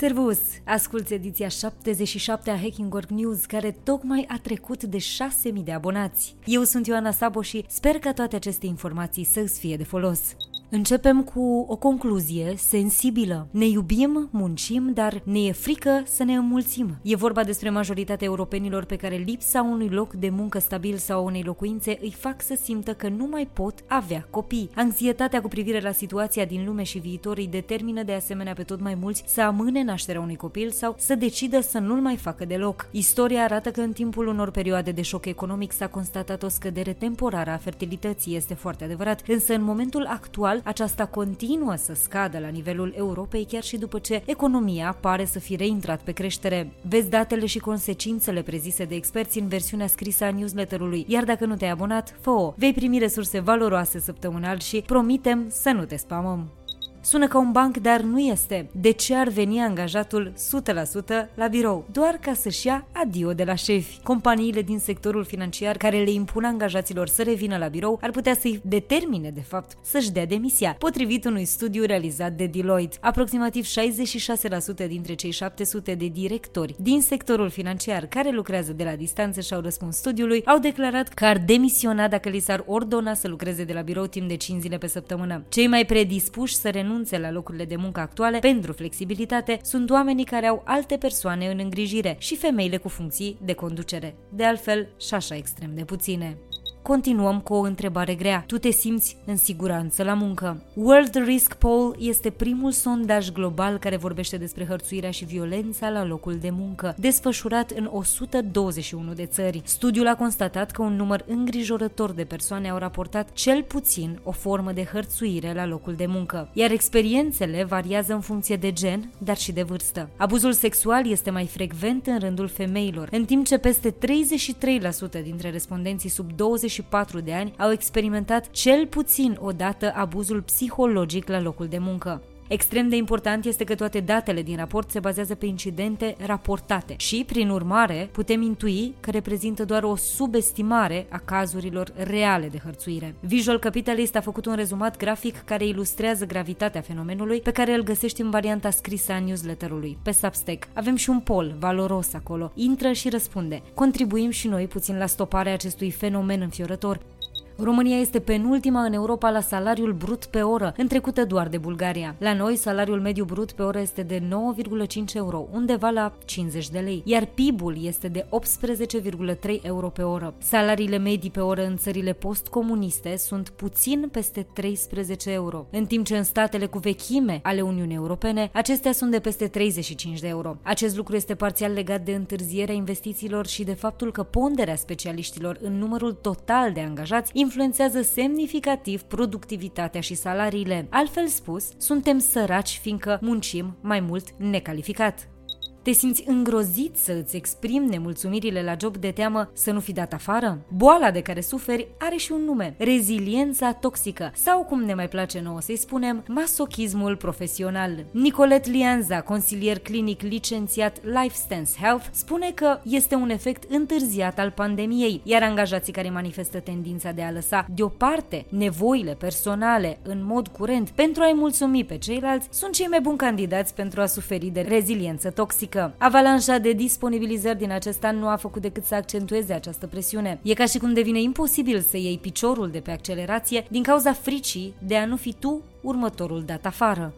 Servus! Asculți ediția 77 a Hacking Work News, care tocmai a trecut de 6.000 de abonați. Eu sunt Ioana Sabo și sper ca toate aceste informații să îți fie de folos. Începem cu o concluzie sensibilă. Ne iubim, muncim, dar ne e frică să ne înmulțim. E vorba despre majoritatea europenilor pe care lipsa unui loc de muncă stabil sau unei locuințe îi fac să simtă că nu mai pot avea copii. Anxietatea cu privire la situația din lume și viitor îi determină de asemenea pe tot mai mulți să amâne nașterea unui copil sau să decidă să nu-l mai facă deloc. Istoria arată că în timpul unor perioade de șoc economic s-a constatat o scădere temporară a fertilității, este foarte adevărat, însă în momentul actual aceasta continuă să scadă la nivelul Europei chiar și după ce economia pare să fi reintrat pe creștere. Vezi datele și consecințele prezise de experți în versiunea scrisă a newsletterului, iar dacă nu te-ai abonat, fă-o. Vei primi resurse valoroase săptămânal și promitem să nu te spamăm. Sună ca un banc, dar nu este. De ce ar veni angajatul 100% la birou? Doar ca să-și ia adio de la șefi. Companiile din sectorul financiar care le impun angajaților să revină la birou ar putea să-i determine, de fapt, să-și dea demisia, potrivit unui studiu realizat de Deloitte. Aproximativ 66% dintre cei 700 de directori din sectorul financiar care lucrează de la distanță și au răspuns studiului au declarat că ar demisiona dacă li s-ar ordona să lucreze de la birou timp de 5 zile pe săptămână. Cei mai predispuși să renunțe renunțe la locurile de muncă actuale pentru flexibilitate sunt oamenii care au alte persoane în îngrijire și femeile cu funcții de conducere. De altfel, și așa extrem de puține. Continuăm cu o întrebare grea. Tu te simți în siguranță la muncă? World Risk Poll este primul sondaj global care vorbește despre hărțuirea și violența la locul de muncă, desfășurat în 121 de țări. Studiul a constatat că un număr îngrijorător de persoane au raportat cel puțin o formă de hărțuire la locul de muncă, iar experiențele variază în funcție de gen, dar și de vârstă. Abuzul sexual este mai frecvent în rândul femeilor, în timp ce peste 33% dintre respondenții sub 20 24 de ani au experimentat cel puțin o dată abuzul psihologic la locul de muncă. Extrem de important este că toate datele din raport se bazează pe incidente raportate și, prin urmare, putem intui că reprezintă doar o subestimare a cazurilor reale de hărțuire. Visual Capitalist a făcut un rezumat grafic care ilustrează gravitatea fenomenului pe care îl găsești în varianta scrisă a newsletterului. Pe Substack avem și un poll valoros acolo. Intră și răspunde. Contribuim și noi puțin la stoparea acestui fenomen înfiorător România este penultima în Europa la salariul brut pe oră, întrecută doar de Bulgaria. La noi, salariul mediu brut pe oră este de 9,5 euro, undeva la 50 de lei, iar PIB-ul este de 18,3 euro pe oră. Salariile medii pe oră în țările postcomuniste sunt puțin peste 13 euro, în timp ce în statele cu vechime ale Uniunii Europene, acestea sunt de peste 35 de euro. Acest lucru este parțial legat de întârzierea investițiilor și de faptul că ponderea specialiștilor în numărul total de angajați influențează semnificativ productivitatea și salariile. Altfel spus, suntem săraci fiindcă muncim mai mult necalificat. Te simți îngrozit să îți exprimi nemulțumirile la job de teamă să nu fi dat afară? Boala de care suferi are și un nume, reziliența toxică sau cum ne mai place nouă să-i spunem, masochismul profesional. Nicolet Lianza, consilier clinic licențiat LifeStance Health, spune că este un efect întârziat al pandemiei, iar angajații care manifestă tendința de a lăsa deoparte nevoile personale în mod curent pentru a-i mulțumi pe ceilalți sunt cei mai buni candidați pentru a suferi de reziliență toxică politică. Avalanșa de disponibilizări din acest an nu a făcut decât să accentueze această presiune. E ca și cum devine imposibil să iei piciorul de pe accelerație din cauza fricii de a nu fi tu următorul dat afară.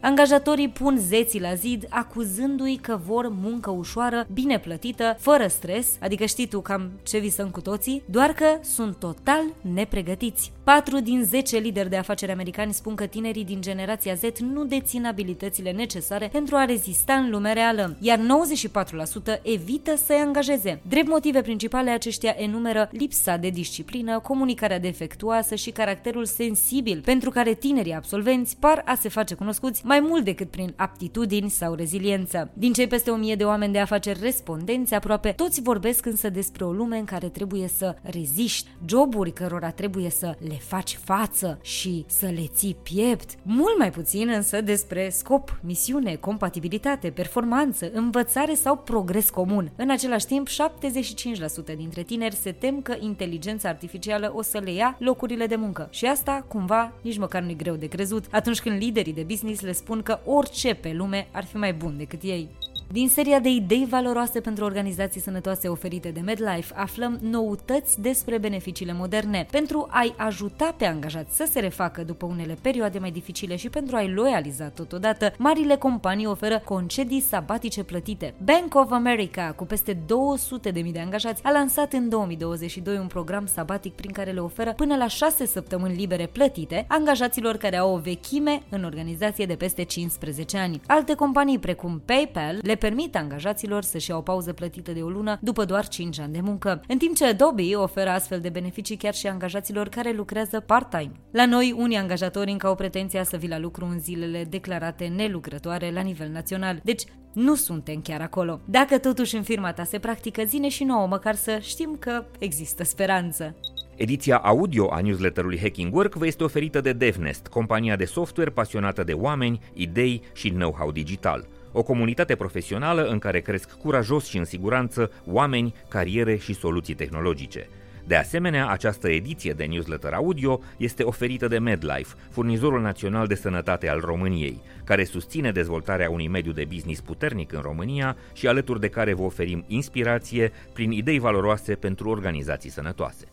Angajatorii pun zeții la zid, acuzându-i că vor muncă ușoară, bine plătită, fără stres, adică știi tu cam ce visăm cu toții, doar că sunt total nepregătiți. 4 din 10 lideri de afaceri americani spun că tinerii din generația Z nu dețin abilitățile necesare pentru a rezista în lumea reală, iar 94% evită să-i angajeze. Drept motive principale, aceștia enumeră lipsa de disciplină, comunicarea defectuoasă și caracterul sensibil, pentru care tinerii absolvenți par a se face cunoscuți mai mult decât prin aptitudini sau reziliență. Din cei peste 1000 de oameni de afaceri respondenți, aproape toți vorbesc însă despre o lume în care trebuie să reziști, joburi cărora trebuie să le le faci față și să le ții piept. Mult mai puțin însă despre scop, misiune, compatibilitate, performanță, învățare sau progres comun. În același timp, 75% dintre tineri se tem că inteligența artificială o să le ia locurile de muncă. Și asta, cumva, nici măcar nu-i greu de crezut atunci când liderii de business le spun că orice pe lume ar fi mai bun decât ei. Din seria de idei valoroase pentru organizații sănătoase oferite de MedLife, aflăm noutăți despre beneficiile moderne. Pentru a-i ajuta pe angajați să se refacă după unele perioade mai dificile și pentru a-i loializa totodată, marile companii oferă concedii sabatice plătite. Bank of America, cu peste 200.000 de angajați, a lansat în 2022 un program sabatic prin care le oferă până la 6 săptămâni libere plătite angajaților care au o vechime în organizație de peste 15 ani. Alte companii precum PayPal le permit angajaților să-și iau o pauză plătită de o lună după doar 5 ani de muncă, în timp ce Adobe oferă astfel de beneficii chiar și angajaților care lucrează part-time. La noi, unii angajatori încă au pretenția să vii la lucru în zilele declarate nelucrătoare la nivel național, deci nu suntem chiar acolo. Dacă totuși în firma ta se practică, zine și nouă, măcar să știm că există speranță. Ediția audio a newsletterului Hacking Work vă este oferită de DevNest, compania de software pasionată de oameni, idei și know-how digital o comunitate profesională în care cresc curajos și în siguranță oameni, cariere și soluții tehnologice. De asemenea, această ediție de newsletter audio este oferită de MedLife, furnizorul național de sănătate al României, care susține dezvoltarea unui mediu de business puternic în România și alături de care vă oferim inspirație prin idei valoroase pentru organizații sănătoase.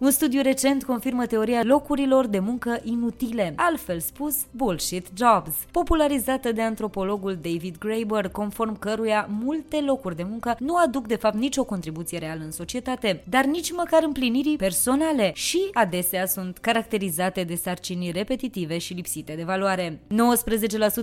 Un studiu recent confirmă teoria locurilor de muncă inutile, altfel spus bullshit jobs, popularizată de antropologul David Graeber, conform căruia multe locuri de muncă nu aduc de fapt nicio contribuție reală în societate, dar nici măcar împlinirii personale și adesea sunt caracterizate de sarcini repetitive și lipsite de valoare.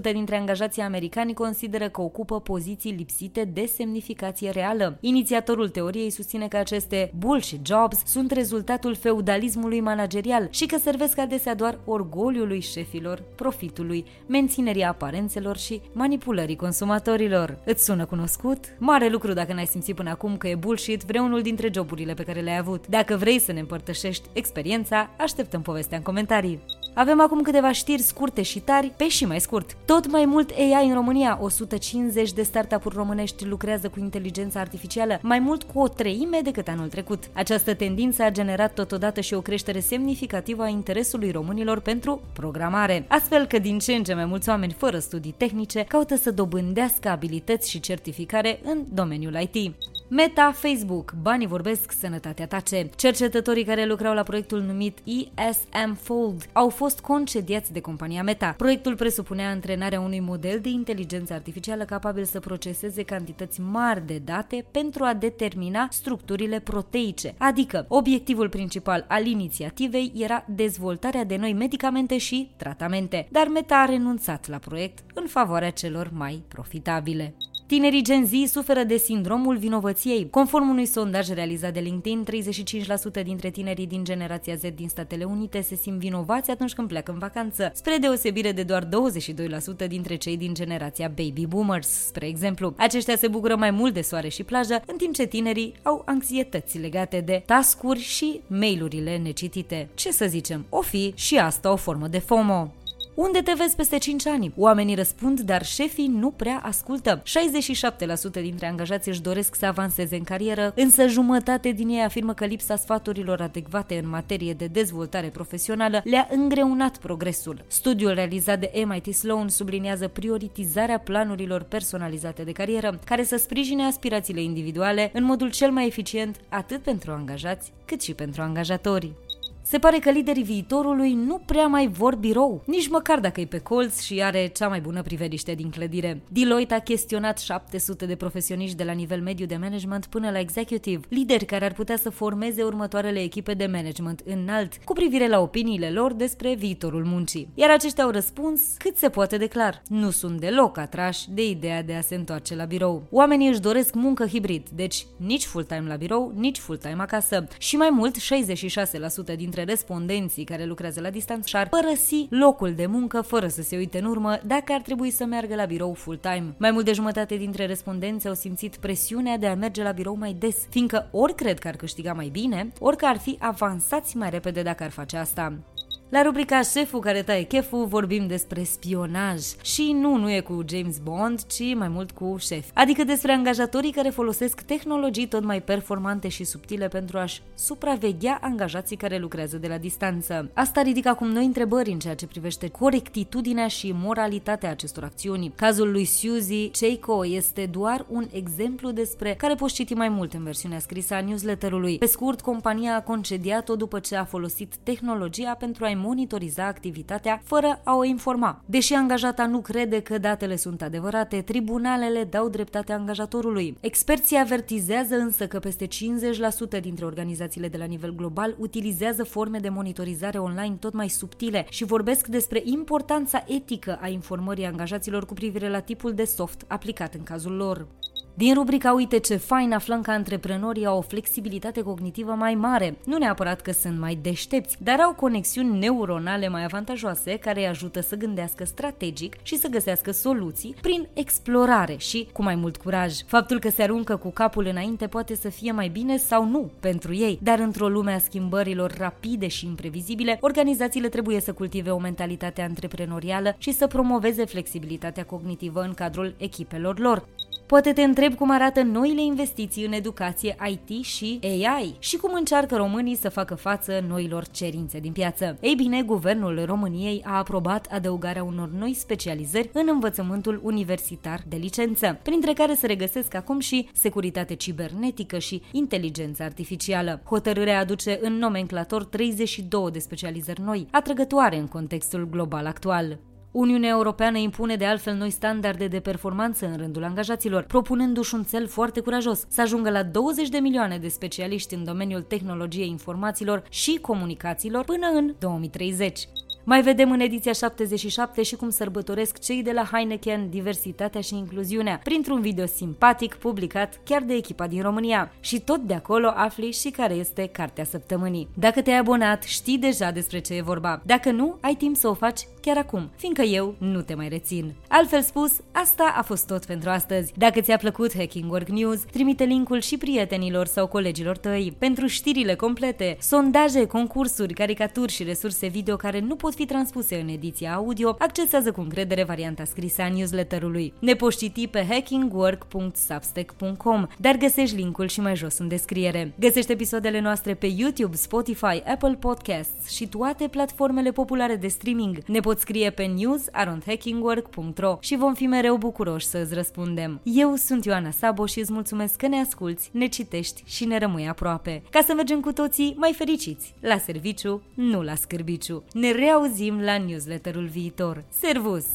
19% dintre angajații americani consideră că ocupă poziții lipsite de semnificație reală. Inițiatorul teoriei susține că aceste bullshit jobs sunt rezultatul rezultatul feudalismului managerial și că servesc adesea doar orgoliului șefilor, profitului, menținerii aparențelor și manipulării consumatorilor. Îți sună cunoscut? Mare lucru dacă n-ai simțit până acum că e bullshit vreunul dintre joburile pe care le-ai avut. Dacă vrei să ne împărtășești experiența, așteptăm povestea în comentarii. Avem acum câteva știri scurte și tari, pe și mai scurt. Tot mai mult AI în România, 150 de startup-uri românești lucrează cu inteligența artificială, mai mult cu o treime decât anul trecut. Această tendință a generat totodată și o creștere semnificativă a interesului românilor pentru programare, astfel că din ce în ce mai mulți oameni fără studii tehnice caută să dobândească abilități și certificare în domeniul IT. Meta, Facebook, banii vorbesc, sănătatea tace. Cercetătorii care lucrau la proiectul numit ESM Fold au fost concediați de compania Meta. Proiectul presupunea antrenarea unui model de inteligență artificială capabil să proceseze cantități mari de date pentru a determina structurile proteice. Adică, obiectivul principal al inițiativei era dezvoltarea de noi medicamente și tratamente, dar Meta a renunțat la proiect în favoarea celor mai profitabile. Tinerii Gen Z suferă de sindromul vinovăției. Conform unui sondaj realizat de LinkedIn, 35% dintre tinerii din generația Z din Statele Unite se simt vinovați atunci când pleacă în vacanță, spre deosebire de doar 22% dintre cei din generația Baby Boomers, spre exemplu. Aceștia se bucură mai mult de soare și plajă, în timp ce tinerii au anxietăți legate de tascuri și mailurile necitite. Ce să zicem, o fi și asta o formă de FOMO. Unde te vezi peste 5 ani? Oamenii răspund, dar șefii nu prea ascultă. 67% dintre angajați își doresc să avanseze în carieră, însă jumătate din ei afirmă că lipsa sfaturilor adecvate în materie de dezvoltare profesională le-a îngreunat progresul. Studiul realizat de MIT Sloan subliniază prioritizarea planurilor personalizate de carieră, care să sprijine aspirațiile individuale în modul cel mai eficient atât pentru angajați cât și pentru angajatori. Se pare că liderii viitorului nu prea mai vor birou, nici măcar dacă e pe colț și are cea mai bună priveliște din clădire. Deloitte a chestionat 700 de profesioniști de la nivel mediu de management până la executive, lideri care ar putea să formeze următoarele echipe de management înalt cu privire la opiniile lor despre viitorul muncii. Iar aceștia au răspuns cât se poate de clar. Nu sunt deloc atrași de ideea de a se întoarce la birou. Oamenii își doresc muncă hibrid, deci nici full-time la birou, nici full-time acasă. Și mai mult, 66% dintre dintre respondenții care lucrează la distanță și-ar părăsi locul de muncă fără să se uite în urmă dacă ar trebui să meargă la birou full-time. Mai mult de jumătate dintre respondenți au simțit presiunea de a merge la birou mai des, fiindcă ori cred că ar câștiga mai bine, ori că ar fi avansați mai repede dacă ar face asta. La rubrica Șeful care taie cheful vorbim despre spionaj și nu, nu e cu James Bond, ci mai mult cu șef. Adică despre angajatorii care folosesc tehnologii tot mai performante și subtile pentru a-și supraveghea angajații care lucrează de la distanță. Asta ridică acum noi întrebări în ceea ce privește corectitudinea și moralitatea acestor acțiuni. Cazul lui Suzy Cheiko este doar un exemplu despre care poți citi mai mult în versiunea scrisă a newsletterului. Pe scurt, compania a concediat-o după ce a folosit tehnologia pentru a monitoriza activitatea fără a o informa. Deși angajata nu crede că datele sunt adevărate, tribunalele dau dreptate angajatorului. Experții avertizează însă că peste 50% dintre organizațiile de la nivel global utilizează forme de monitorizare online tot mai subtile și vorbesc despre importanța etică a informării angajaților cu privire la tipul de soft aplicat în cazul lor. Din rubrica Uite ce fain aflăm că antreprenorii au o flexibilitate cognitivă mai mare. Nu neapărat că sunt mai deștepți, dar au conexiuni neuronale mai avantajoase care îi ajută să gândească strategic și să găsească soluții prin explorare și cu mai mult curaj. Faptul că se aruncă cu capul înainte poate să fie mai bine sau nu pentru ei, dar într-o lume a schimbărilor rapide și imprevizibile, organizațiile trebuie să cultive o mentalitate antreprenorială și să promoveze flexibilitatea cognitivă în cadrul echipelor lor. Poate te întreb cum arată noile investiții în educație IT și AI și cum încearcă românii să facă față noilor cerințe din piață. Ei bine, Guvernul României a aprobat adăugarea unor noi specializări în învățământul universitar de licență, printre care se regăsesc acum și securitate cibernetică și inteligență artificială. Hotărârea aduce în nomenclator 32 de specializări noi, atrăgătoare în contextul global actual. Uniunea Europeană impune de altfel noi standarde de performanță în rândul angajaților, propunându-și un cel foarte curajos, să ajungă la 20 de milioane de specialiști în domeniul tehnologiei informațiilor și comunicațiilor până în 2030. Mai vedem în ediția 77 și cum sărbătoresc cei de la Heineken diversitatea și incluziunea, printr-un video simpatic publicat chiar de echipa din România. Și tot de acolo afli și care este cartea săptămânii. Dacă te-ai abonat, știi deja despre ce e vorba. Dacă nu, ai timp să o faci chiar acum, fiindcă eu nu te mai rețin. Altfel spus, asta a fost tot pentru astăzi. Dacă ți-a plăcut Hacking Work News, trimite linkul și prietenilor sau colegilor tăi. Pentru știrile complete, sondaje, concursuri, caricaturi și resurse video care nu pot fi transpuse în ediția audio, accesează cu încredere varianta scrisă a newsletterului. Ne poți citi pe hackingwork.substack.com, dar găsești linkul și mai jos în descriere. Găsești episoadele noastre pe YouTube, Spotify, Apple Podcasts și toate platformele populare de streaming. Ne poți scrie pe news.hackingwork.ro și vom fi mereu bucuroși să îți răspundem. Eu sunt Ioana Sabo și îți mulțumesc că ne asculți, ne citești și ne rămâi aproape. Ca să mergem cu toții mai fericiți, la serviciu, nu la scârbiciu. Ne reauzim la newsletterul viitor. Servus!